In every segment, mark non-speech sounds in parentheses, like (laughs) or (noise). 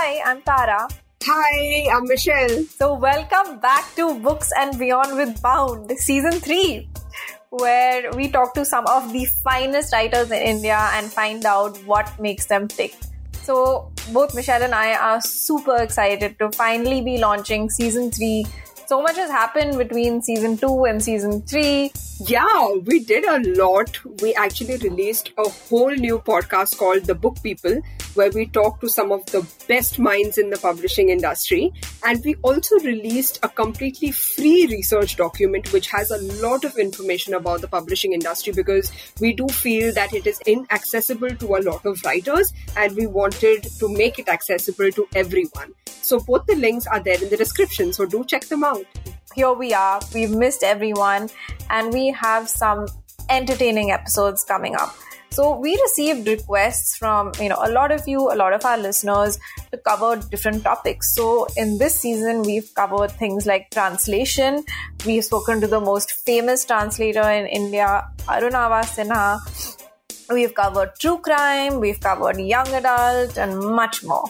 Hi, I'm Tara. Hi, I'm Michelle. So, welcome back to Books and Beyond with Bound, season 3, where we talk to some of the finest writers in India and find out what makes them tick. So, both Michelle and I are super excited to finally be launching season 3 so much has happened between season two and season three. Yeah, we did a lot. We actually released a whole new podcast called The Book People, where we talk to some of the best minds in the publishing industry. And we also released a completely free research document, which has a lot of information about the publishing industry because we do feel that it is inaccessible to a lot of writers, and we wanted to make it accessible to everyone. So both the links are there in the description, so do check them out. Here we are. We've missed everyone, and we have some entertaining episodes coming up. So we received requests from you know a lot of you, a lot of our listeners to cover different topics. So in this season, we've covered things like translation. We've spoken to the most famous translator in India, Arunava Sinha. We've covered true crime. We've covered young adult and much more.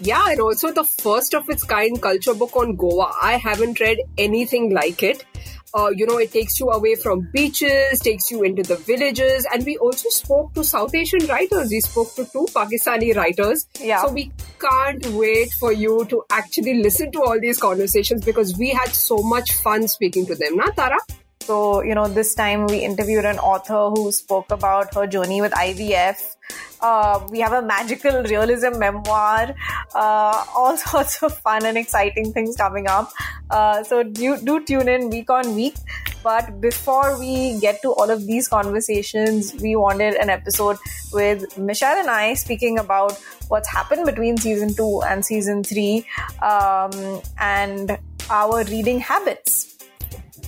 Yeah, and also the first of its kind culture book on Goa. I haven't read anything like it. Uh, you know, it takes you away from beaches, takes you into the villages, and we also spoke to South Asian writers. We spoke to two Pakistani writers. Yeah. So we can't wait for you to actually listen to all these conversations because we had so much fun speaking to them, na Tara? So, you know, this time we interviewed an author who spoke about her journey with IVF. Uh, we have a magical realism memoir, uh, all (laughs) sorts of fun and exciting things coming up. Uh, so do, do tune in week on week. But before we get to all of these conversations, we wanted an episode with Michelle and I speaking about what's happened between season two and season three um, and our reading habits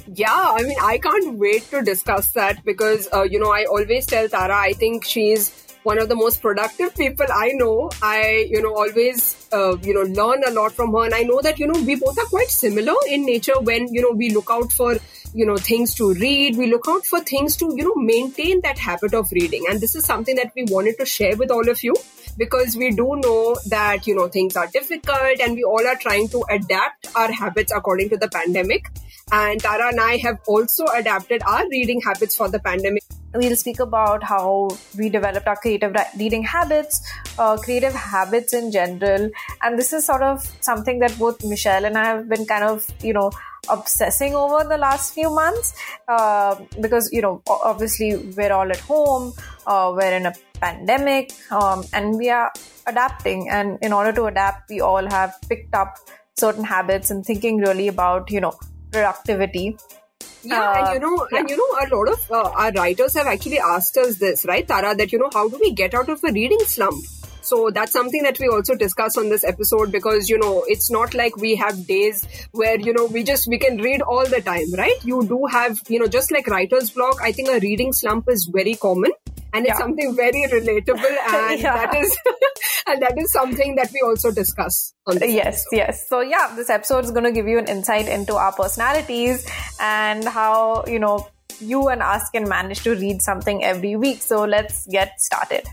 yeah, I mean, I can't wait to discuss that because, uh, you know, I always tell Tara, I think she's one of the most productive people I know. I, you know, always, uh, you know, learn a lot from her. And I know that, you know, we both are quite similar in nature when, you know, we look out for, you know, things to read. We look out for things to, you know, maintain that habit of reading. And this is something that we wanted to share with all of you because we do know that, you know, things are difficult and we all are trying to adapt our habits according to the pandemic. And Tara and I have also adapted our reading habits for the pandemic. We'll speak about how we developed our creative reading habits, uh, creative habits in general. And this is sort of something that both Michelle and I have been kind of, you know, obsessing over the last few months uh, because, you know, obviously we're all at home, uh, we're in a pandemic, um, and we are adapting. And in order to adapt, we all have picked up certain habits and thinking really about, you know, productivity. Yeah, uh, and you know, yeah. and you know, a lot of uh, our writers have actually asked us this, right, Tara? That you know, how do we get out of a reading slump? So that's something that we also discuss on this episode because you know it's not like we have days where you know we just we can read all the time, right? You do have you know just like writer's block. I think a reading slump is very common and it's yeah. something very relatable (laughs) and yeah. that is (laughs) and that is something that we also discuss yes episode. yes so yeah this episode is going to give you an insight into our personalities and how you know you and us can manage to read something every week so let's get started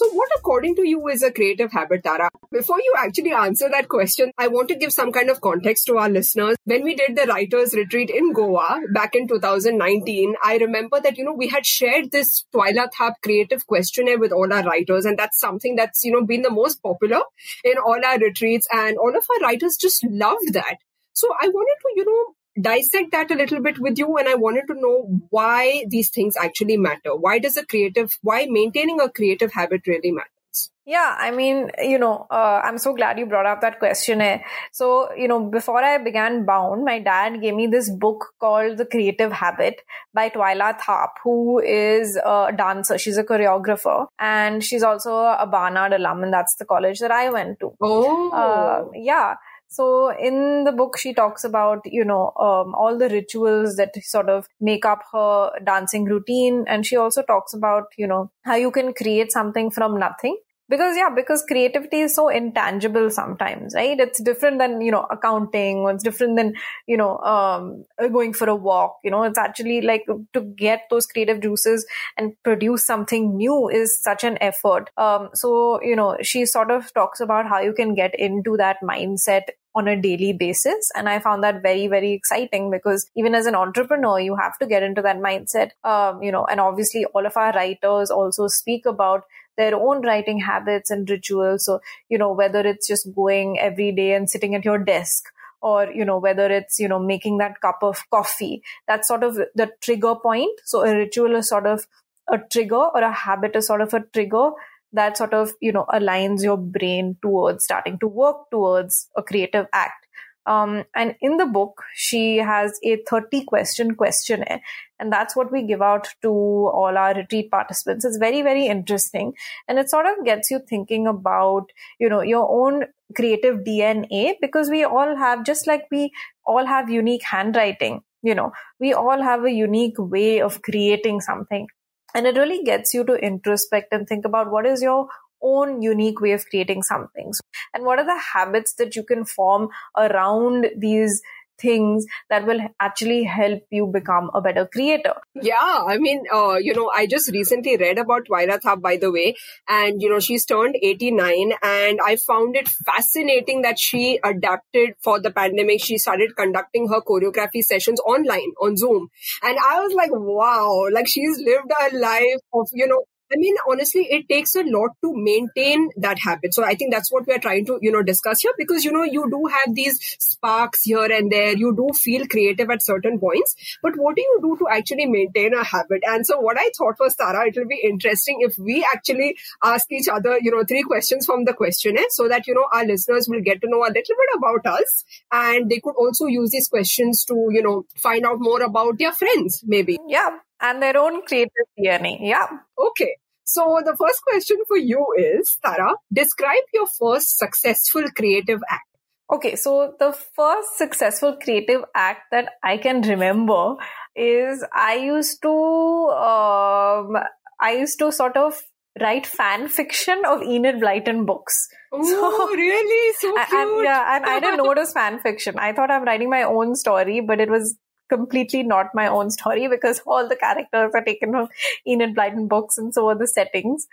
So, what according to you is a creative habit, Tara? Before you actually answer that question, I want to give some kind of context to our listeners. When we did the writers retreat in Goa back in 2019, I remember that, you know, we had shared this Twyla Tharp creative questionnaire with all our writers. And that's something that's, you know, been the most popular in all our retreats. And all of our writers just loved that. So I wanted to, you know, dissect that a little bit with you and i wanted to know why these things actually matter. Why does a creative why maintaining a creative habit really matters? Yeah i mean you know uh, i'm so glad you brought up that questionnaire so you know before i began bound my dad gave me this book called the creative habit by twyla tharp who is a dancer. She's a choreographer and she's also a barnard alum and that's the college that i went to. Oh. Uh, yeah so in the book, she talks about, you know, um, all the rituals that sort of make up her dancing routine. And she also talks about, you know, how you can create something from nothing. Because yeah because creativity is so intangible sometimes right? It's different than you know accounting. Or it's different than you know um, going for a walk you know? It's actually like to get those creative juices and produce something new is such an effort. Um, so you know she sort of talks about how you can get into that mindset on a daily basis. And I found that very, very exciting because even as an entrepreneur, you have to get into that mindset. Um, you know, and obviously all of our writers also speak about their own writing habits and rituals. So, you know, whether it's just going every day and sitting at your desk or, you know, whether it's, you know, making that cup of coffee, that's sort of the trigger point. So a ritual is sort of a trigger or a habit is sort of a trigger that sort of, you know, aligns your brain towards starting to work towards a creative act. Um, and in the book, she has a 30 question questionnaire, and that's what we give out to all our retreat participants. It's very, very interesting. And it sort of gets you thinking about, you know, your own creative DNA because we all have, just like we all have unique handwriting, you know, we all have a unique way of creating something. And it really gets you to introspect and think about what is your own unique way of creating something. And what are the habits that you can form around these things that will actually help you become a better creator. Yeah, I mean, uh, you know, I just recently read about Twyla Tharp, by the way, and you know, she's turned 89, and I found it fascinating that she adapted for the pandemic. She started conducting her choreography sessions online on Zoom, and I was like, wow, like she's lived a life of you know I mean, honestly, it takes a lot to maintain that habit. So I think that's what we are trying to, you know, discuss here because, you know, you do have these sparks here and there. You do feel creative at certain points. But what do you do to actually maintain a habit? And so what I thought was, Tara, it will be interesting if we actually ask each other, you know, three questions from the questionnaire so that, you know, our listeners will get to know a little bit about us and they could also use these questions to, you know, find out more about their friends, maybe. Yeah and their own creative DNA. Yeah. Okay. So the first question for you is, Tara, describe your first successful creative act. Okay, so the first successful creative act that I can remember is I used to um, I used to sort of write fan fiction of Enid Blyton books. Oh, so, really? So cute. And, yeah, and I didn't know it was fan fiction. I thought I'm writing my own story, but it was completely not my own story because all the characters are taken from Enid Blyton books and so are the settings.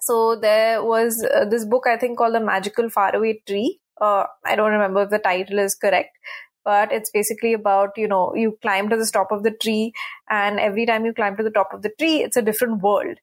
So there was uh, this book I think called The Magical Faraway Tree. Uh, I don't remember if the title is correct, but it's basically about you know you climb to the top of the tree and every time you climb to the top of the tree it's a different world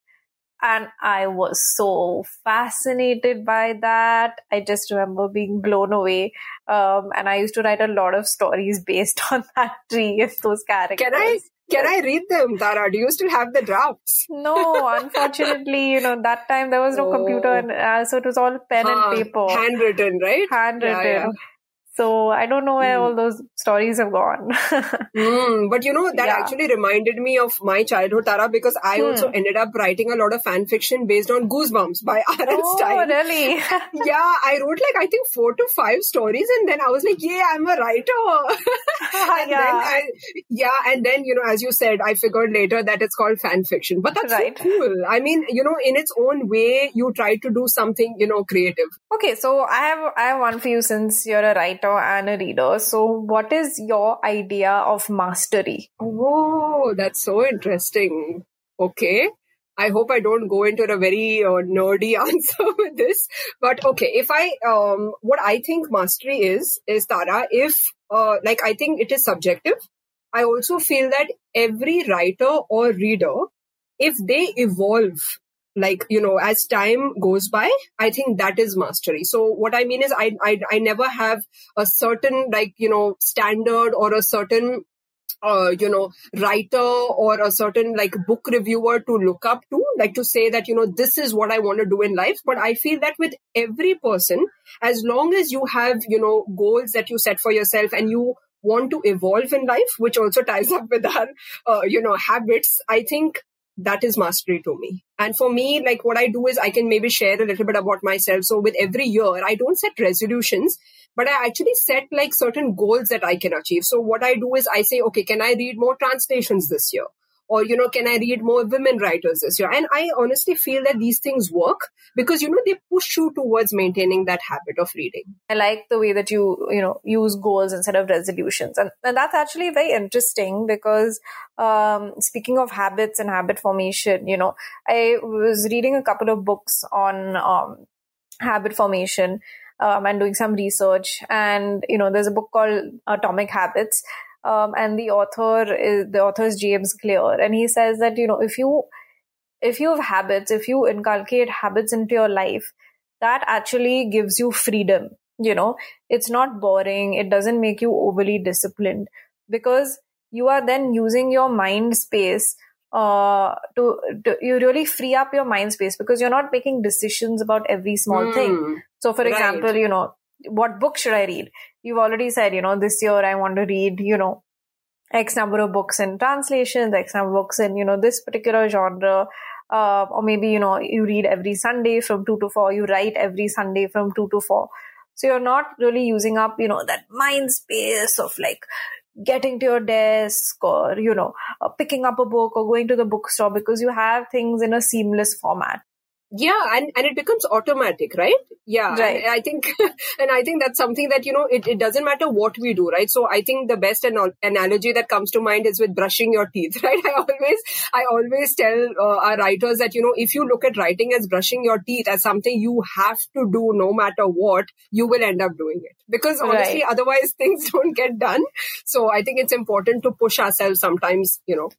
and I was so fascinated by that. I just remember being blown away. Um, and I used to write a lot of stories (laughs) based on that tree of those characters. Can I can I read them, Tara? Do you still have the drafts? No, unfortunately, you know, that time there was no oh. computer, and uh, so it was all pen and paper. Handwritten, right? Handwritten. Yeah, yeah. So I don't know where mm. all those stories have gone. (laughs) mm, but you know, that yeah. actually reminded me of my childhood, Tara, because I hmm. also ended up writing a lot of fan fiction based on Goosebumps by (laughs) R.L. Stine. Oh, really? (laughs) yeah, I wrote like, I think four to five stories and then I was like, yeah, I'm a writer. and yeah. Then I, yeah. And then, you know, as you said, I figured later that it's called fan fiction. But that's right. so cool. I mean, you know, in its own way, you try to do something, you know, creative. Okay. So I have, I have one for you since you're a writer writer and a reader. So, what is your idea of mastery? Oh, that's so interesting. Okay. I hope I don't go into a very uh, nerdy (laughs) answer with this. But okay, if I, um, what I think mastery is, is Tara, if, uh, like, I think it is subjective. I also feel that every writer or reader, if they evolve like you know as time goes by i think that is mastery. So what i mean is i i, I never have a certain like you know standard or a certain uh, you know writer or a certain like book reviewer to look up to like to say that you know this is what i want to do in life. But i feel that with every person as long as you have you know goals that you set for yourself and you want to evolve in life which also ties up with our uh, you know habits i think that is mastery to me. And for me, like what I do is I can maybe share a little bit about myself. So with every year, I don't set resolutions, but I actually set like certain goals that I can achieve. So what I do is I say, okay, can I read more translations this year? Or you know can i read more women writers this year? And i honestly feel that these things work because you know they push you towards maintaining that habit of reading. I like the way that you you know use goals instead of resolutions. And, and that's actually very interesting because um, speaking of habits and habit formation you know i was reading a couple of books on um, habit formation um, and doing some research. And you know there's a book called atomic habits um, and the author is the author is James Clear, and he says that you know if you if you have habits, if you inculcate habits into your life, that actually gives you freedom. You know, it's not boring. It doesn't make you overly disciplined because you are then using your mind space uh, to, to, you really free up your mind space because you're not making decisions about every small mm, thing. So, for right. example, you know, what book should I read? You've already said, you know, this year I want to read, you know, X number of books in translations, X number of books in, you know, this particular genre. Uh, or maybe, you know, you read every Sunday from two to four, you write every Sunday from two to four. So you're not really using up, you know, that mind space of like getting to your desk or, you know, uh, picking up a book or going to the bookstore because you have things in a seamless format yeah and, and it becomes automatic right? Yeah right. I, think (laughs) and i think that's something that you know it, it doesn't matter what we do right? So i think the best an- analogy that comes to mind is with brushing your teeth (laughs) right? I always i always tell uh, our writers that you know if you look at writing as brushing your teeth as something you have to do no matter what you will end up doing it. Because honestly right. otherwise (laughs) things don't get done. So i think it's important to push ourselves sometimes you know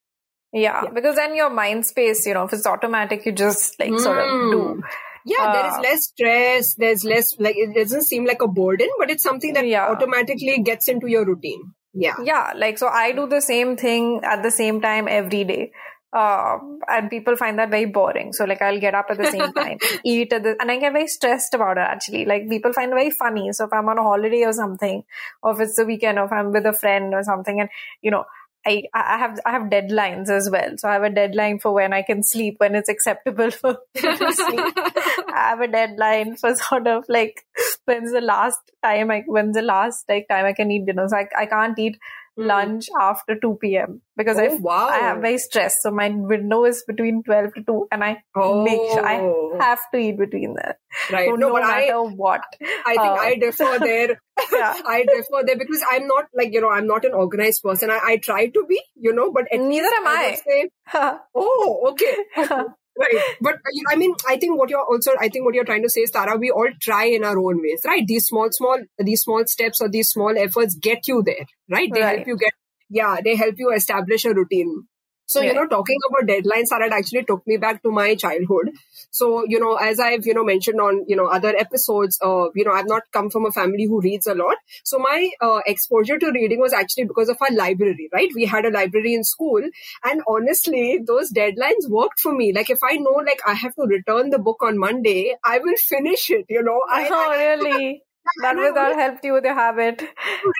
yeah, yeah, because then your mind space, you know, if it's automatic, you just like mm. sort of hmm. do. Yeah, uh, there is uh, less stress. There's less, like, it doesn't seem like a burden, but it's something that yeah. automatically gets into your routine. Yeah. Yeah. Like, so I do the same thing at the same time every day. Uh, and people find that very boring. So like I'll get up at the same (laughs) time, eat at the, and I get very stressed about it actually. Like people find it very funny. So if I'm on a holiday or something, or if it's the weekend, or if I'm with a friend or something, and you know, I, I have I have deadlines as well. So I have a deadline for when I can sleep when it's acceptable for (laughs) me to sleep. I have a deadline for sort of like when's the last time I when's the last like time I can eat dinner. So I, I can't eat mm. lunch after 2 p.m. because oh, I, wow. I am very stressed. So my window is between 12 to 2 and I oh. make sure I oh. have to eat between that. Right. So no, no matter I, what. I think uh, I differ there. (laughs) Yeah. (laughs) I differ there because I'm not like, you know, I'm not an organized person. I, I try to be, you know, but neither am I. I say, (laughs) oh, okay (laughs) right but i mean i think what you're also i think what you're trying to say is tara we all try in our own ways right these small small these small steps or these small efforts get you there right they right. help you get yeah they help you establish a routine so, you know, talking about deadlines, Tara, actually took me back to my childhood. So, you know, as I've, you know, mentioned on, you know, other episodes, uh, you know, I've not come from a family who reads a lot. So my uh, exposure to reading was actually because of our library, right? We had a library in school. And honestly, those deadlines worked for me. Like if I know, like I have to return the book on Monday, I will finish it, you know. I, oh, really? (laughs) that was helped you with your habit.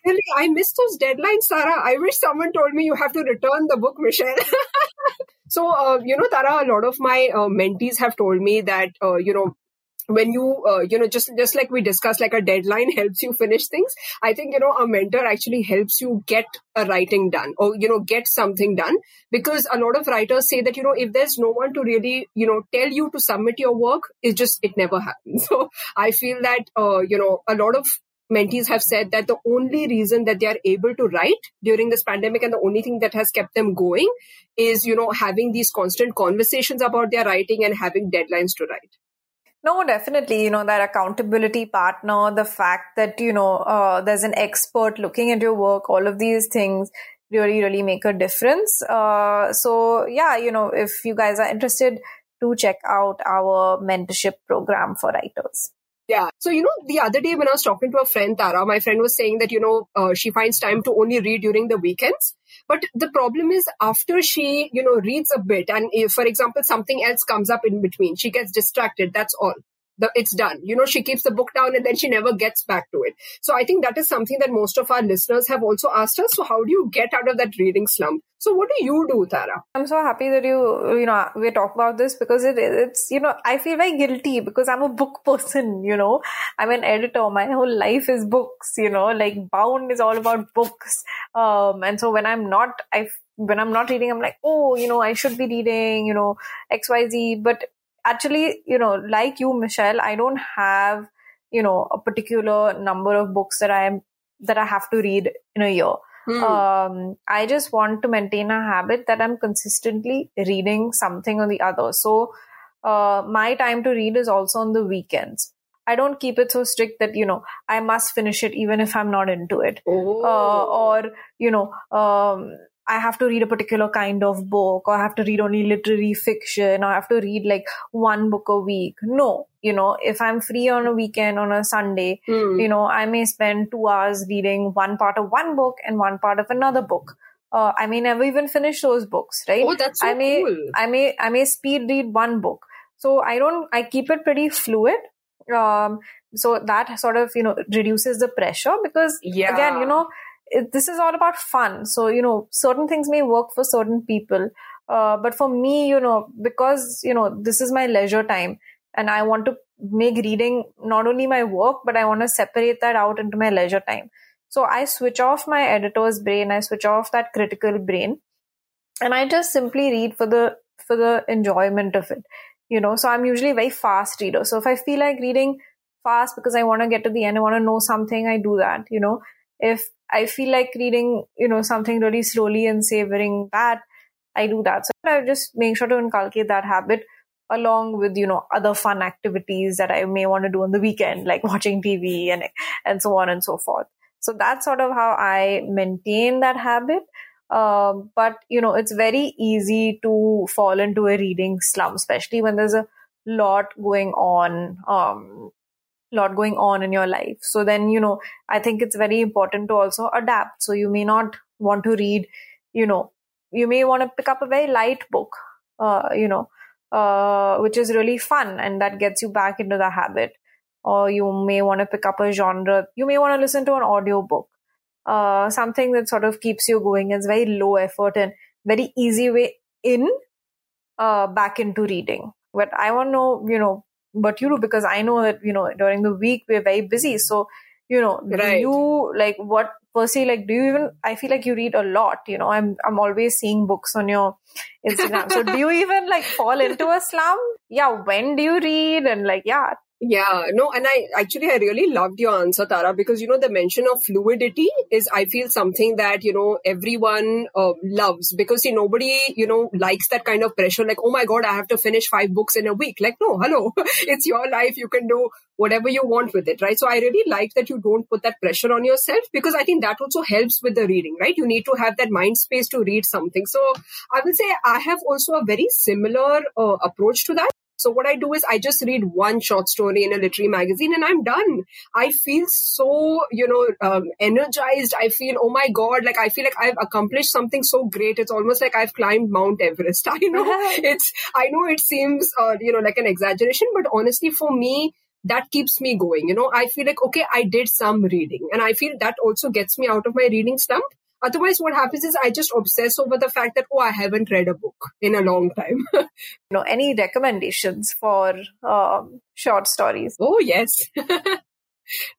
Really, I miss those deadlines, Tara. I wish someone told me you have to return the book, Michelle. (laughs) so, uh, you know, Tara, a lot of my uh, mentees have told me that, uh, you know, when you uh, you know just just like we discussed like a deadline helps you finish things. I think you know a mentor actually helps you get a writing done or you know get something done because a lot of writers say that you know if there's no one to really you know tell you to submit your work it just it never happens. (laughs) So i feel that uh, you know a lot of mentees have said that the only reason that they are able to write during this pandemic and the only thing that has kept them going is you know having these constant conversations about their writing and having deadlines to write no, definitely. You know, that accountability partner, the fact that, you know, uh, there's an expert looking at your work, all of these things really, really make a difference. Uh, so, yeah, you know, if you guys are interested, do check out our mentorship program for writers. Yeah. So, you know, the other day when I was talking to a friend, Tara, my friend was saying that, you know, uh, she finds time to only read during the weekends. But the problem is after she, you know, reads a bit and if, for example, something else comes up in between, she gets distracted. That's all the, it's done. You know, she keeps the book down and then she never gets back to it. So I think that is something that most of our listeners have also asked us. So how do you get out of that reading slump? So what do you do, Tara? I'm so happy that you, you know, we talk about this because it, it's, you know, I feel very guilty because I'm a book (laughs) person, you know, I'm an editor. My whole life is books, you know, like Bound is all about books. Um, and so when I'm not, I when I'm not reading, I'm like, oh, you know, I should be reading, you know, XYZ. But actually, you know, like you, Michelle, I don't have, you know, a particular number of books that I am, that I have to read in a year. Hmm. Um, I just want to maintain a habit that I'm consistently reading something or the other. So, uh, my time to read is also on the weekends. I don't keep it so strict that, you know, I must finish it even if I'm not into it. Oh. Uh, or, you know, um, I have to read a particular kind of book or I have to read only literary fiction or I have to read like one book a week. No, you know, if I'm free on a weekend on a Sunday, mm. you know, I may spend two hours reading one part of one book and one part of another book. Uh, I may never even finish those books, right? Oh, that's so I may, cool. I may, I may speed read one book. So I don't, I keep it pretty fluid um, so that sort of you know reduces the pressure because yeah. again you know it, this is all about fun. So you know certain things may work for certain people. Uh, but for me you know because you know this is my leisure time and i want to make reading not only my work but i want to separate that out into my leisure time. So i switch off my editor's brain. I switch off that critical brain and i just simply read for the for the enjoyment of it you know. So i'm usually a very fast reader. So if i feel like reading fast because i want to get to the end i want to know something i do that you know. If i feel like reading you know something really slowly and savoring that i do that. So i just make sure to inculcate that habit along with you know other fun activities that i may want to do on the weekend like (laughs) watching tv and and so on and so forth. So that's sort of how i maintain that habit. Um, but you know, it's very easy to fall into a reading slump, especially when there's a lot going on, um, lot going on in your life. So then, you know, I think it's very important to also adapt. So you may not want to read, you know, you may want to pick up a very light book, uh, you know, uh, which is really fun and that gets you back into the habit. Or you may want to pick up a genre. You may want to listen to an audio book uh, something that sort of keeps you going. It's very low effort and very easy way in uh, back into reading. But I want to know, you know, what you do because I know that you know during the week we're very busy. So you know, right. do you like what? Percy, like, do you even? I feel like you read a lot. You know, I'm I'm always seeing books on your Instagram. so do you even like fall into a slum? Yeah, when do you read? And like, yeah, yeah, no, and I actually I really loved your answer, Tara, because you know the mention of fluidity is I feel something that you know everyone uh, loves because see nobody you know likes that kind of pressure like oh my god I have to finish five books in a week. Like no (laughs) hello it's your life you can do whatever you want with it right? So I really like that you don't put that pressure on yourself because I think that also helps with the reading right? You need to have that mind space to read something. So I will say I have also a very similar uh, approach to that so what I do is I just read one short story in a literary magazine and I'm done. I feel so, you know, um, energized. I feel, oh my God, like I feel like I've accomplished something so great. It's almost like I've climbed Mount Everest. (laughs) I know it's, I know it seems, uh, you know, like an exaggeration, but honestly for me, that keeps me going. You know, I feel like, okay, I did some reading and I feel that also gets me out of my reading slump. Otherwise, what happens is I just obsess over the fact that, oh, I haven't read a book in a long time. (laughs) you know, any recommendations for um, short stories? Oh, yes. (laughs)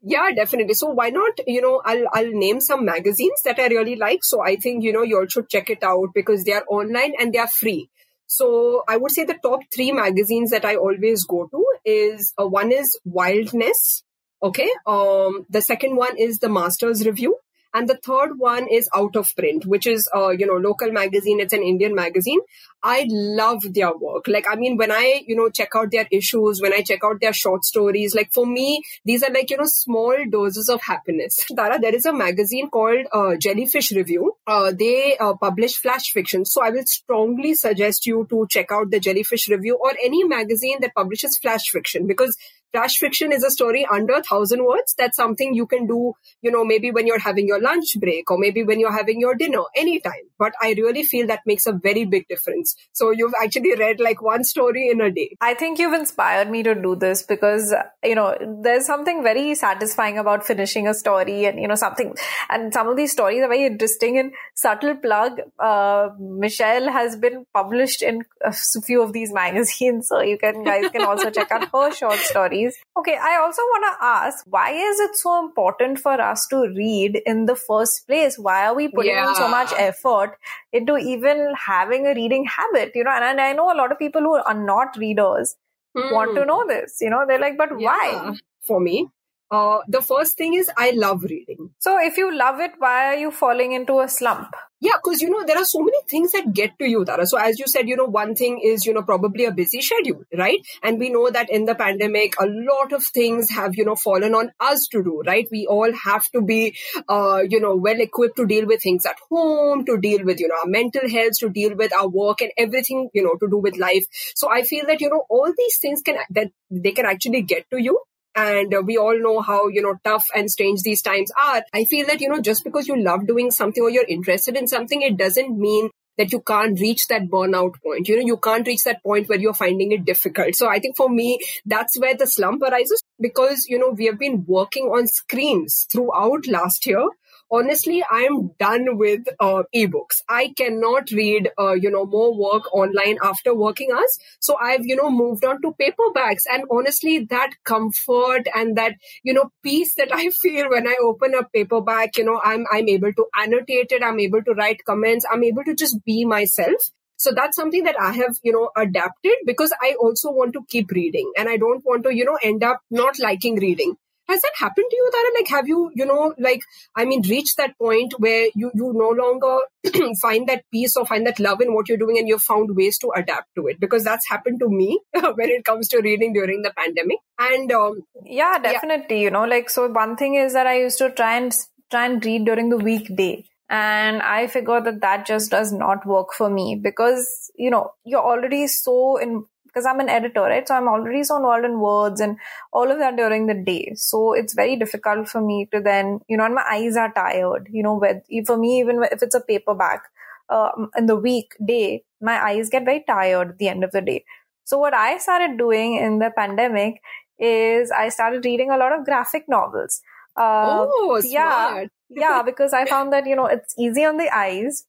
yeah definitely so why not you know i'll i'll name some magazines that i really like so i think you know you all should check it out because they are online and they are free so i would say the top 3 magazines that i always go to is uh, one is wildness okay um the second one is the masters review and the third one is out of print which is uh, you know local magazine. It's an indian magazine. I love their work. Like i mean when i you know check out their issues when i check out their short stories like for me these are like you know small doses of happiness. (laughs) Tara there is a magazine called uh, jellyfish review. Uh, they uh, publish flash fiction. So i will strongly suggest you to check out the jellyfish review or any magazine that publishes flash fiction because flash fiction is a story under a thousand words. That's something you can do you know maybe when you're having your lunch break or maybe when you're having your dinner anytime but i really feel that makes a very big difference so you've actually read like one story in a day i think you've inspired me to do this because you know there's something very satisfying about finishing a story and you know something and some of these stories are very interesting and subtle plug uh, michelle has been published in a few of these magazines so you can guys can also (laughs) check out her short stories. Okay, I also want to ask why is it so important for us to read in the first place? Why are we putting yeah. in so much effort into even having a reading habit, you know. And, and I know a lot of people who are not readers mm. want to know this, you know. They're like, but yeah. why? For me, uh, the first thing is I love reading. So if you love it, why are you falling into a slump? Yeah, because you know there are so many things that get to you, Tara. So as you said, you know one thing is you know probably a busy schedule, right? And we know that in the pandemic, a lot of things have you know fallen on us to do, right? We all have to be uh, you know well equipped to deal with things at home, to deal with you know our mental health, to deal with our work and everything you know to do with life. So I feel that you know all these things can that they can actually get to you and we all know how you know tough and strange these times are i feel that you know just because you love doing something or you're interested in something it doesn't mean that you can't reach that burnout point. You know you can't reach that point where you're finding it difficult. So i think for me that's where the slump arises because you know we have been working on screens throughout last year honestly, I'm done with uh, ebooks. I cannot read, uh, you know, more work online after working hours. So I've, you know, moved on to paperbacks. And honestly, that comfort and that, you know, peace that I (laughs) feel when I open a paperback, you know, I'm, I'm able to annotate it. I'm able to write comments. I'm able to just be myself. So that's something that I have, you know, adapted because I also want to keep reading and I don't want to, you know, end up not liking reading has that happened to you Tara? like have you you know like i mean reached that point where you you no longer (clears throat) find that peace or find that love in what you're doing and you've found ways to adapt to it because that's happened to me (laughs) when it comes to reading during the pandemic and um, yeah definitely yeah. you know like so one thing is that i used to try and try and read during the weekday and i figured that that just does not work for me because you know you're already so in because I'm an editor, right? So I'm already so involved in words and all of that during the day. So it's very difficult for me to then, you know, and my eyes are tired, you know, with, for me, even if it's a paperback, uh, in the week day, my eyes get very tired at the end of the day. So what I started doing in the pandemic is I started reading a lot of graphic novels. Uh, oh, yeah, yeah, because I found that you know it's easy on the eyes.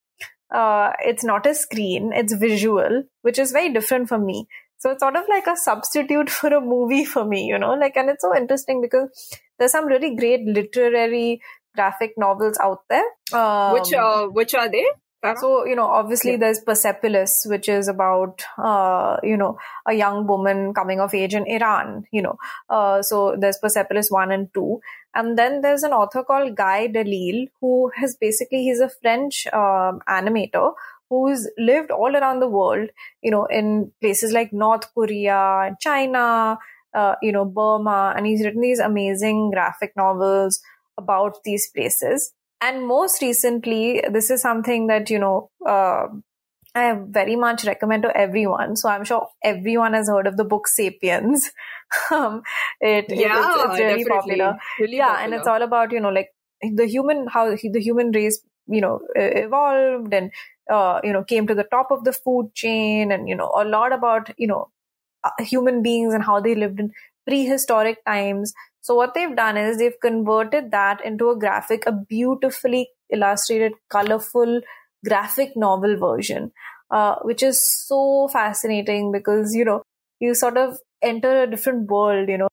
Uh, it's not a screen; it's visual, which is very different for me. So it's sort of like a substitute for a movie for me, you know, like, and it's so interesting because there's some really great literary graphic novels out there. Um, which, uh, which are they? So, you know, obviously yeah. there's Persepolis, which is about, uh, you know, a young woman coming of age in Iran, you know. Uh, so there's Persepolis 1 and 2. And then there's an author called Guy Delisle, who has basically, he's a French um, animator who's lived all around the world, you know, in places like North Korea, China, uh, you know, Burma, and he's written these amazing graphic novels about these places. And most recently, this is something that, you know, uh, I very much recommend to everyone. So I'm sure everyone has heard of the book Sapiens. (laughs) um, it, yeah, it's, it's really popular. Really yeah, popular. and it's all about, you know, like the human, how the human race, you know, evolved and uh, you know, came to the top of the food chain and, you know, a lot about, you know, uh, human beings and how they lived in prehistoric times. So what they've done is they've converted that into a graphic, a beautifully illustrated, colorful graphic novel version, uh, which is so fascinating because, you know, you sort of enter a different world, you know,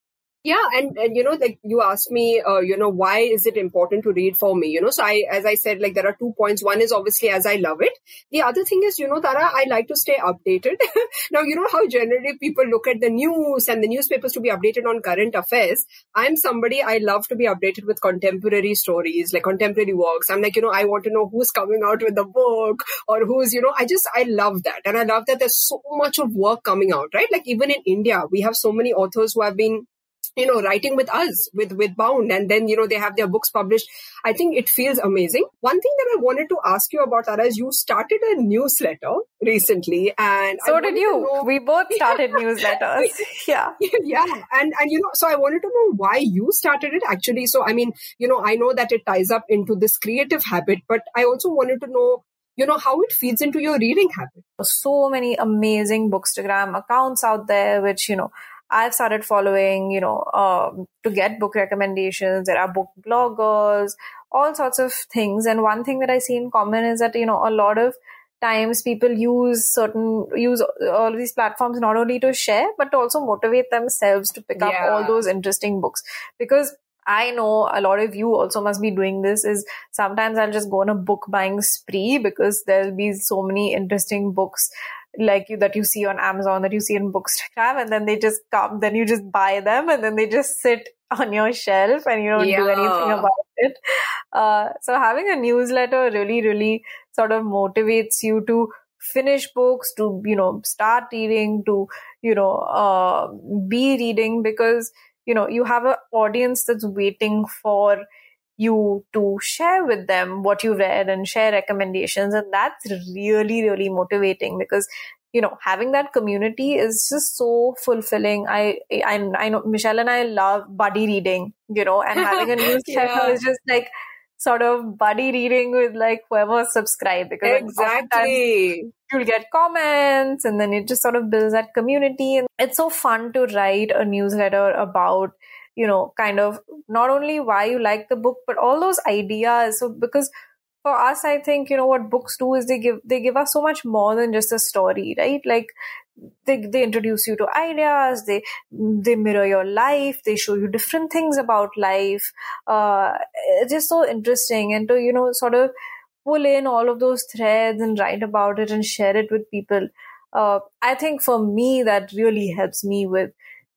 yeah and, and you know like you asked me uh, you know why is it important to read for me you know? So i as i said like there are two points. One is obviously as i love it. The other thing is you know tara i like to stay updated. (laughs) Now you know how generally people look at the news and the newspapers to be updated on current affairs? I'm somebody i love to be updated with contemporary stories like contemporary works. I'm like you know i want to know who's coming out with the book or who's you know i just i love that. And i love that there's so much of work coming out right? Like even in india we have so many authors who have been you know writing with us with with bound and then you know they have their books published. I think it feels amazing. One thing that i wanted to ask you about Tara is you started a newsletter recently and so did you. know, we both (laughs) started newsletters. (laughs) Yeah. Yeah. And and you know so i wanted to know why you started it actually. So i mean you know i know that it ties up into this creative habit but i also wanted to know you know how it feeds into your reading habit. So many amazing bookstagram accounts out there which you know I've started following, you know, um, to get book recommendations. There are book bloggers, all sorts of things. And one thing that I see in common is that, you know, a lot of times people use certain, use all these platforms not only to share, but to also motivate themselves to pick yeah. up all those interesting books. Because I know a lot of you also must be doing this is sometimes I'll just go on a book buying spree because there'll be so many interesting books like you that you see on Amazon that you see in Bookstagram and then they just come then you just buy them and then they just sit on your shelf and you don't yeah. do anything about it. Uh, so having a newsletter really, really sort of motivates you to finish books, to, you know, start reading, to, you know, uh, be reading because, you know, you have an audience that's waiting for you to share with them what you read and share recommendations. And that's really, really motivating because you know having that community is just so fulfilling i i, I know michelle and i love buddy reading you know and having a (laughs) newsletter yeah. is just like sort of buddy reading with like whoever subscribe because exactly you'll get comments and then it just sort of builds that community and it's so fun to write a newsletter about you know kind of not only why you like the book but all those ideas. So because for us i think you know what books do is they give they give us so much more than just a story right? Like they, they introduce you to ideas they they mirror your life they show you different things about life. Uh, it's just so interesting. And to you know sort of pull in all of those threads and write about it and share it with people uh, i think for me that really helps me with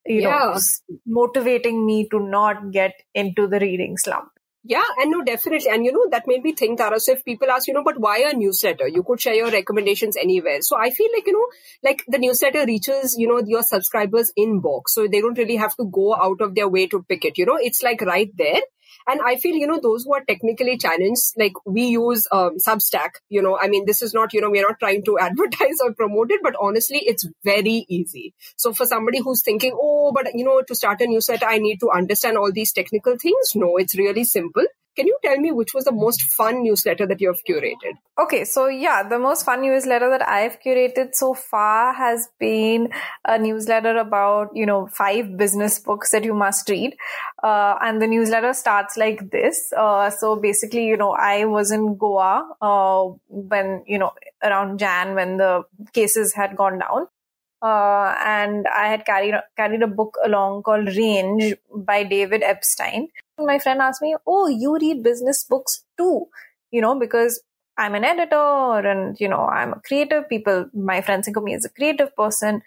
you yeah. know motivating me to not get into the reading slump yeah, and no, definitely. And you know, that made me think, Tara. So if people ask, you know, but why a newsletter? You could share your recommendations anywhere. So I feel like, you know, like the newsletter reaches, you know, your subscribers inbox. So they don't really have to go out of their way to pick it. You know, it's like right there. And I feel, you know, those who are technically challenged, like we use um, Substack, you know, I mean, this is not, you know, we're not trying to (laughs) advertise or promote it, but honestly, it's very easy. So for somebody who's thinking, oh, but, you know, to start a newsletter, I need to understand all these technical things. No, it's really simple. Can you tell me which was the most fun newsletter that you have curated? Okay, so yeah, the most fun newsletter that I've curated so far has been a newsletter about, you know, five business books that you must read. Uh, and the newsletter starts like this. Uh, so basically, you know, I was in Goa uh, when, you know, around Jan when the cases had gone down. Uh, and I had carried carried a book along called Range by David Epstein. My friend asked me, "Oh, you read business books too?" You know, because I'm an editor and you know I'm a creative. People, my friends think of me as a creative person,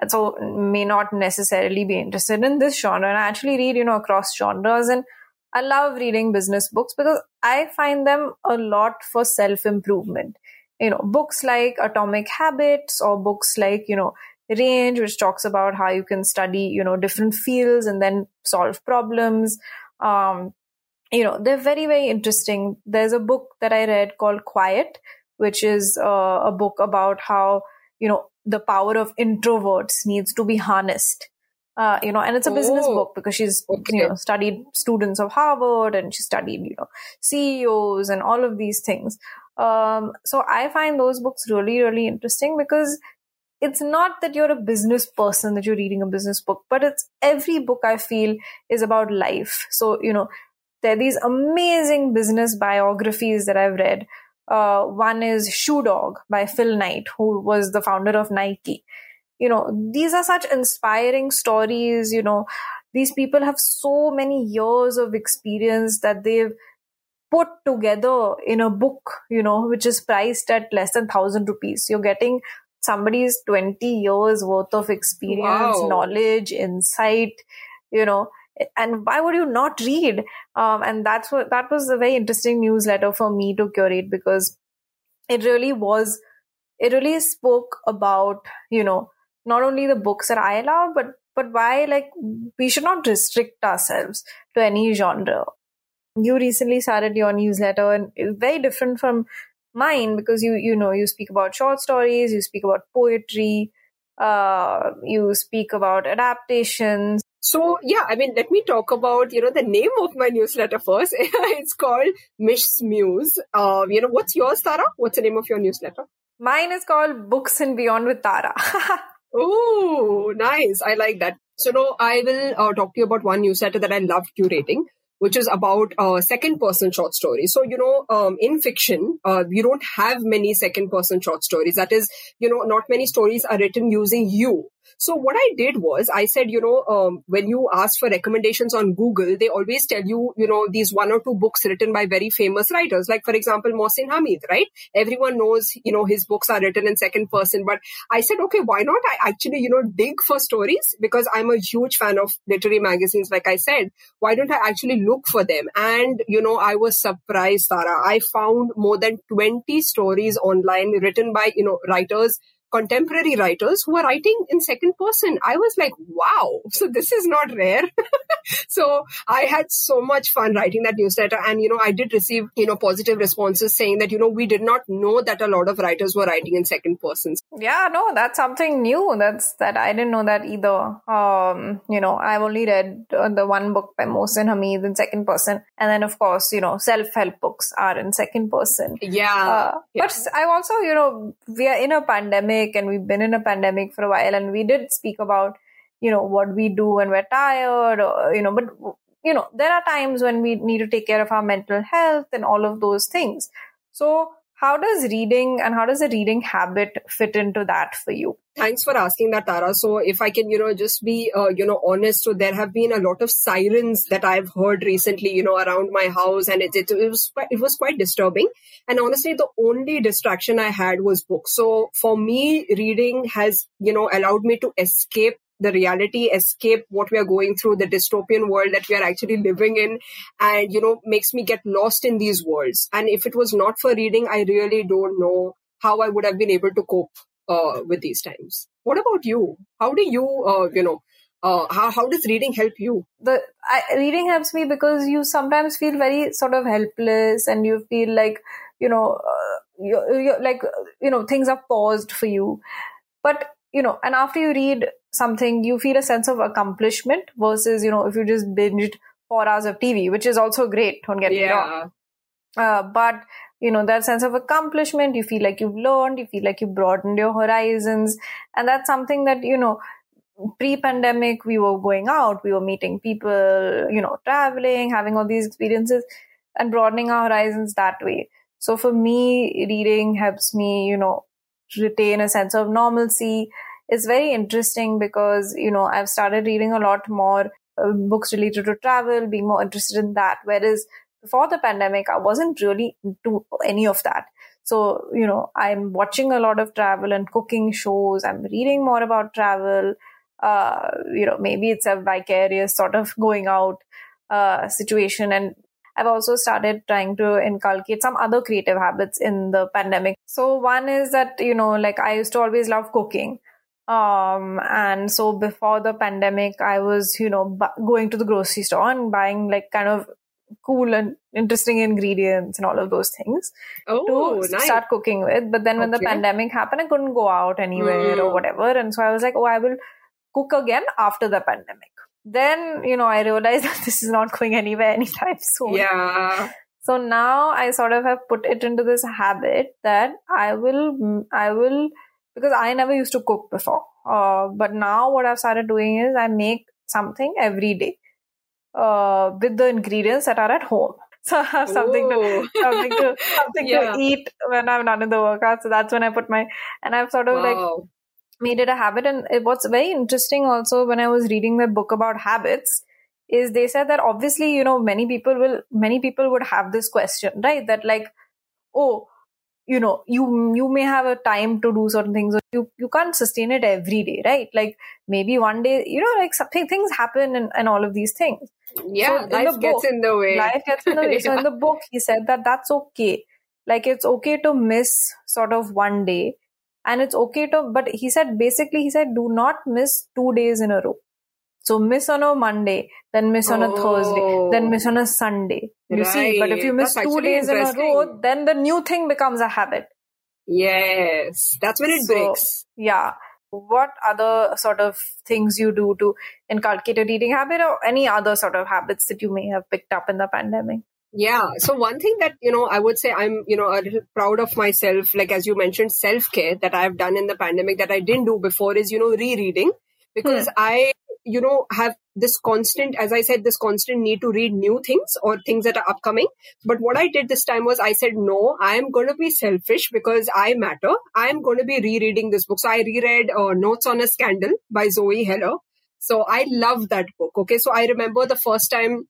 and so may not necessarily be interested in this genre. And I actually read, you know, across genres, and I love reading business books because I find them a lot for self improvement. You know, books like Atomic Habits or books like you know range which talks about how you can study you know different fields and then solve problems um, you know they're very very interesting there's a book that i read called quiet which is uh, a book about how you know the power of introverts needs to be harnessed uh, you know, and it's a business oh, book because she's okay. you know studied students of Harvard and she studied you know CEOs and all of these things. Um, so I find those books really really interesting because it's not that you're a business person that you're reading a business book, but it's every book I feel is about life. So, you know, there are these amazing business biographies that I've read. Uh, one is Shoe Dog by Phil Knight, who was the founder of Nike. You know, these are such inspiring stories. You know, these people have so many years of experience that they've put together in a book, you know, which is priced at less than thousand rupees. You're getting somebody's 20 years worth of experience, wow. knowledge, insight, you know, and why would you not read? Um, and that's what, that was a very interesting newsletter for me to curate because it really was, it really spoke about, you know, not only the books that I love, but, but why like we should not restrict ourselves to any genre. You recently started your newsletter and it's very different from mine because you you know you speak about short stories you speak about poetry uh, you speak about adaptations. So yeah i mean let me talk about you know the name of my newsletter first. (laughs) It's called mish's muse. Uh, you know what's yours tara? What's the name of your newsletter? Mine is called books and beyond with tara. (laughs) Oh nice. I like that. So no, I will uh, talk to you about one newsletter that I love curating which is about uh, second person short stories. So, you know, um, in fiction, uh, you don't have many second person short stories. That is, you know, not many stories are written using you. So what I did was I said, you know, um, when you ask for recommendations on Google, they always tell you, you know, these one or two books written by very famous writers, like for example, Mohsin Hamid, right? Everyone knows, you know, his books are written in second person. But I said, okay, why not? I actually, you know, dig for stories because I'm a huge fan of literary magazines. Like I said, why don't I actually look for them? And, you know, I was surprised, Tara. I found more than 20 stories online written by, you know, writers contemporary writers who are writing in second person. I was like, wow, so this is not rare. (laughs) so I had so much fun writing that newsletter. And, you know, I did receive, you know, positive responses saying that, you know, we did not know that a lot of writers were writing in second persons. Yeah, no, that's something new. That's that I didn't know that either. Um, you know, I've only read uh, the one book by Mohsin Hamid in second person. And then, of course, you know, self help books are in second person. Yeah, uh, yeah. But I also, you know, we are in a pandemic pandemic and we've been in a pandemic for a while and we did speak about you know what we do when we're tired or, you know but you know there are times when we need to take care of our mental health and all of those things. So how does reading and how does the reading habit fit into that for you? Thanks for asking that tara. So if i can you know just be uh, you know honest so there have been a lot of sirens that i've heard recently you know around my house and it, it, it was quite, it was quite disturbing. And honestly the only distraction i had was books. So for me reading has you know allowed me to escape the reality escape what we are going through the dystopian world that we are actually living in and you know makes me get lost in these worlds. And if it was not for reading i really don't know how i would have been able to cope uh, with these times. What about you? How do you uh, you know uh, how, how does reading help you? The I, reading helps me because you sometimes feel very sort of helpless and you feel like you know uh, you, like you know things are paused for you. But you know and after you read something you feel a sense of accomplishment versus you know if you just binged four hours of tv which is also great don't get yeah. me wrong uh, but you know that sense of accomplishment you feel like you've learned you feel like you've broadened your horizons and that's something that you know pre-pandemic we were going out we were meeting people you know traveling having all these experiences and broadening our horizons that way so for me reading helps me you know retain a sense of normalcy it's very interesting because you know i've started reading a lot more uh, books related to travel being more interested in that. Whereas before the pandemic i wasn't really into any of that. So you know i'm watching a lot of travel and cooking shows. I'm reading more about travel. Uh, you know maybe it's a vicarious sort of going out uh, situation. And I've also started trying to inculcate some other creative habits in the pandemic. So one is that, you know, like I used to always love cooking. Um, and so before the pandemic, I was, you know, bu- going to the grocery store and buying like kind of cool and interesting ingredients and all of those things oh, to nice. start cooking with. But then when okay. the pandemic happened, I couldn't go out anywhere mm. or whatever. And so I was like, oh, I will cook again after the pandemic. Then, you know, I realized (laughs) that this is not going anywhere anytime (laughs) soon. Yeah. So now I sort of have put it into this habit that I will, I will because I never used to cook before. Uh, but now what I've started doing is I make something every day uh, with the ingredients that are at home. (laughs) So I have something to something to (laughs) something yeah. to eat when I'm not in the workout. So that's when I put my and I've sort of wow. like made it a habit. And it, what's very interesting also when I was reading the book about habits is they said that obviously you know many people will many people would have this question right that like oh you know you you may have a time to do certain things or you you can't sustain it every day right? Like maybe one day you know like something things happen and, and all of these things. Yeah so life book, gets in the way. life gets in the way. Yeah. so in the book he said that that's okay. Like it's okay to miss sort of one day and it's okay to but he said basically he said do not miss two days in a row so miss on a Monday, then miss on a Thursday, then miss on a Sunday. You right. see, but if you miss that's two days in a row, then the new thing becomes a habit. Yes, that's when it so, breaks. Yeah. What other sort of things you do to inculcate a reading habit or any other sort of habits that you may have picked up in the pandemic? Yeah. So one thing that, you know, I would say I'm, you know, a little proud of myself, like as you mentioned, self care that I've done in the pandemic that I didn't do before is, you know, rereading because hmm. I you know, have this constant, as I said, this constant need to read new things or things that are upcoming. But what I did this time was I said, no, I am going to be selfish because I matter. I am going to be rereading this book. So I reread uh, Notes on a Scandal by Zoe Heller. So I love that book. Okay. So I remember the first time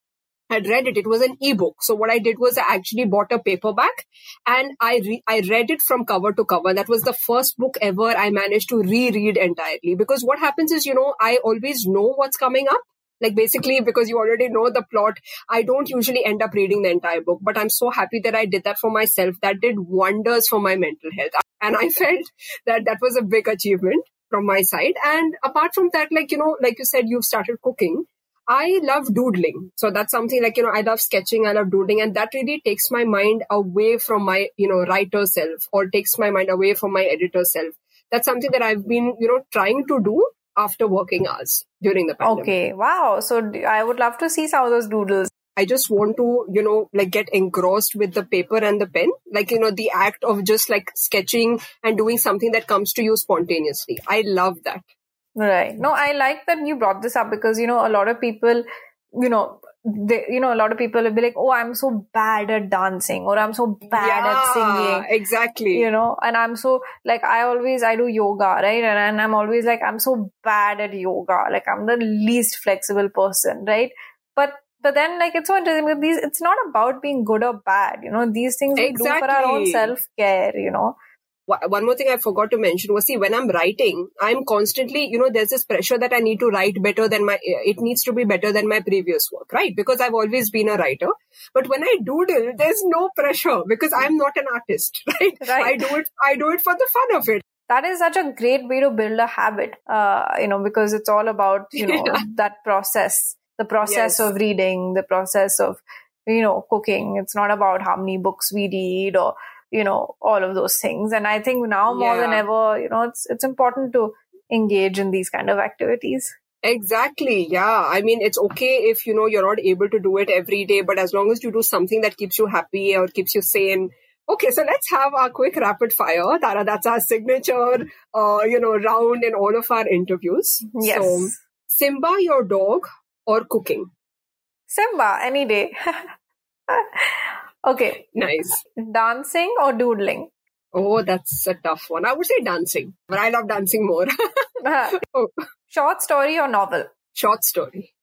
had read it. It was an ebook. So what I did was I actually bought a paperback and I re- I read it from cover to cover. That was the first book ever I managed to reread entirely because what happens is, you know, I always know what's coming up. Like basically because you already know the plot, I don't usually end up reading the entire book, but I'm so happy that I did that for myself. That did wonders for my mental health. And I (laughs) felt that that was a big achievement from my side. And apart from that, like, you know, like you said, you've started cooking. I love doodling. So that's something like, you know, I love sketching, I love doodling, and that really takes my mind away from my, you know, writer self or takes my mind away from my editor self. That's something that I've been, you know, trying to do after working hours during the pandemic. Okay, wow. So I would love to see some of those doodles. I just want to, you know, like get engrossed with the paper and the pen. Like, you know, the act of just like sketching and doing something that comes to you spontaneously. I love that. Right. No, I like that you brought this up because, you know, a lot of people, you know, they, you know, a lot of people will be like, oh, I'm so bad at dancing or I'm so bad yeah, at singing. Exactly. You know, and I'm so, like, I always, I do yoga, right? And, and I'm always like, I'm so bad at yoga. Like, I'm the least flexible person, right? But but then like it's so interesting because these it's not about being good or bad you know these things we exactly. do for our own self care you know one more thing I forgot to mention was see when I'm writing, I'm constantly, you know, there's this pressure that I need to write better than my, it needs to be better than my previous work, right? Because I've always been a writer. But when I doodle, there's no pressure because I'm not an artist, right? (laughs) right. I do it, I do it for the fun of it. That is such a great way to build a habit, uh, you know, because it's all about, you (laughs) know, yeah. that process, the process yes. of reading, the process of, you know, cooking. It's not about how many books we read or, you know all of those things. And i think now more yeah. than ever you know it's it's important to engage in these kind of activities. Exactly. Yeah. I mean it's okay if you know you're not able to do it every day but as long as you do something that keeps you happy or keeps you sane. Okay so let's have our quick rapid fire. Tara that's our signature uh you know round in all of our interviews. Yes. So simba your dog or cooking? Simba any day (laughs) Okay. Nice. Dancing or doodling? Oh, that's a tough one. I would say dancing, but I love dancing more. (laughs) (laughs) oh. Short story or novel? Short story.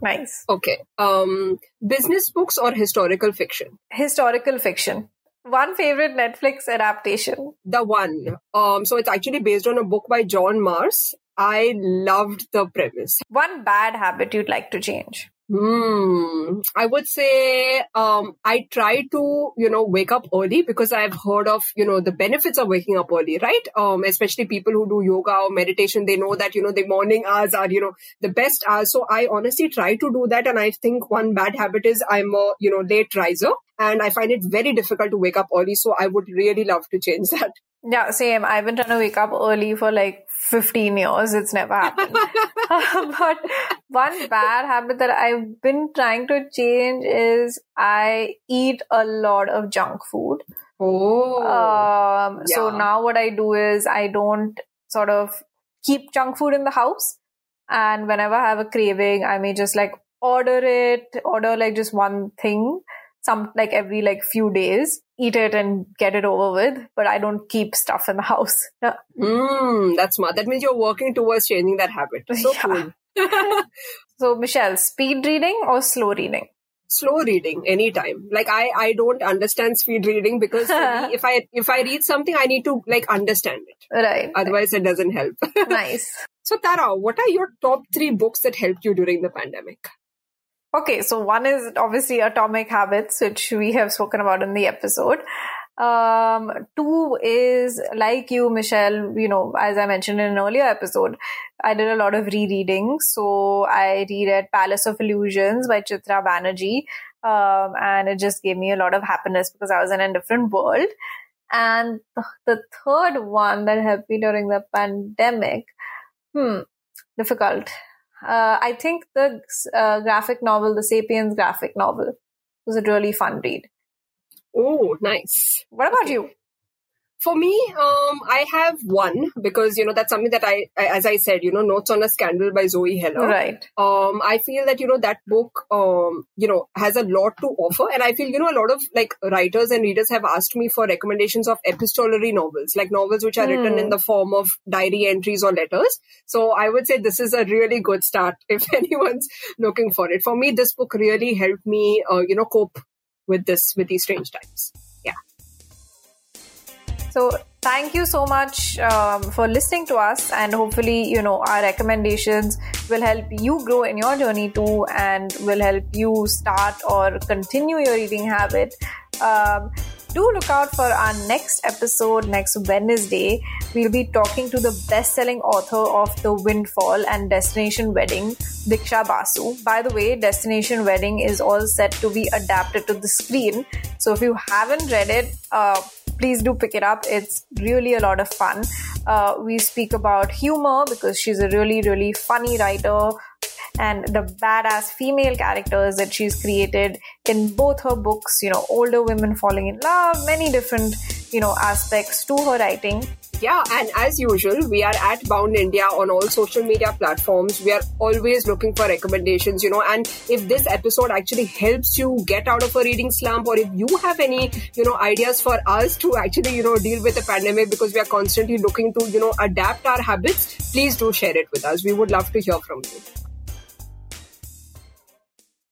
Nice. Okay. Um, business books or historical fiction? Historical fiction. One favorite Netflix adaptation? The one. Um, so it's actually based on a book by John Marrs. I loved the premise. One bad habit you'd like to change? Hmm. I would say um, I try to, you know, wake up early because I've heard of, you know, the benefits of waking up early, right? Um, especially people who do yoga or meditation, they know that, you know, the morning hours are, you know, the best hours. So I honestly try to do that. And I think one bad habit is I'm a, you know, late riser and I find it very difficult to wake up early. So I would really love to change (laughs) that. Yeah, same. I've been trying to wake up early for like 15 years. It's never happened. (laughs) (laughs) but one bad habit that I've been trying to change is I eat a lot of junk food. Oh. Um, yeah. So now what I do is I don't sort of keep junk food in the house. And whenever I have a craving, I may just like order it, order like just one thing some like every like few days eat it and get it over with but i don't keep stuff in the house. (laughs) Mm, that's smart. That means you're working towards changing that habit. So yeah. cool. (laughs) So michelle speed reading or slow reading? Slow reading anytime. Like i i don't understand speed reading because me, (laughs) if i if i read something i need to like understand it. Right. Otherwise it doesn't help. Nice. So tara what are your top three books that helped you during the pandemic Okay, so one is obviously Atomic Habits, which we have spoken about in the episode. Um, two is like you, Michelle, you know, as I mentioned in an earlier episode, I did a lot of rereading. So I reread Palace of Illusions by Chitra Banerjee. Um, and it just gave me a lot of happiness because I was in a different world. And the third one that helped me during the pandemic, hmm, difficult uh, I think the uh, graphic novel, the Sapiens graphic novel, was a really fun read. Oh, nice. What about okay. you? For me, um, I have one because you know that's something that I, as I said, you know, Notes on a Scandal by Zoe Heller. Right. Um, I feel that you know that book, um, you know, has a lot to offer, and I feel you know a lot of like writers and readers have asked me for recommendations of epistolary novels, like novels which are mm. written in hmm. the form of diary entries or letters. So I would say this is a really good start (laughs) if anyone's looking for it. For me, this book really helped me, uh, you know, cope with this with these strange times. So thank you so much um, for listening to us, and hopefully, you know, our recommendations will help you grow in your journey too, and will help you start or continue your eating habit. Um, do look out for our next episode next Wednesday. We'll be talking to the best selling author of The Windfall and Destination Wedding, Diksha Basu. By the way, Destination Wedding is all set to be adapted to the screen. So if you haven't read it, uh, please do pick it up. It's really a lot of fun. Uh, we speak about humor because she's a really, really funny writer and the badass female characters that she's created in both her books, you know, older women falling in love, many different, you know, aspects to her writing yeah, and as usual, we are at Bound India on all social media platforms. We are always looking for recommendations, you know, and if this episode actually helps you get out of a reading slump or if you have any, you know, ideas for us to actually, you know, deal with the pandemic because we are constantly looking to, you know, adapt our habits, please do share it with us. We would love to hear from you.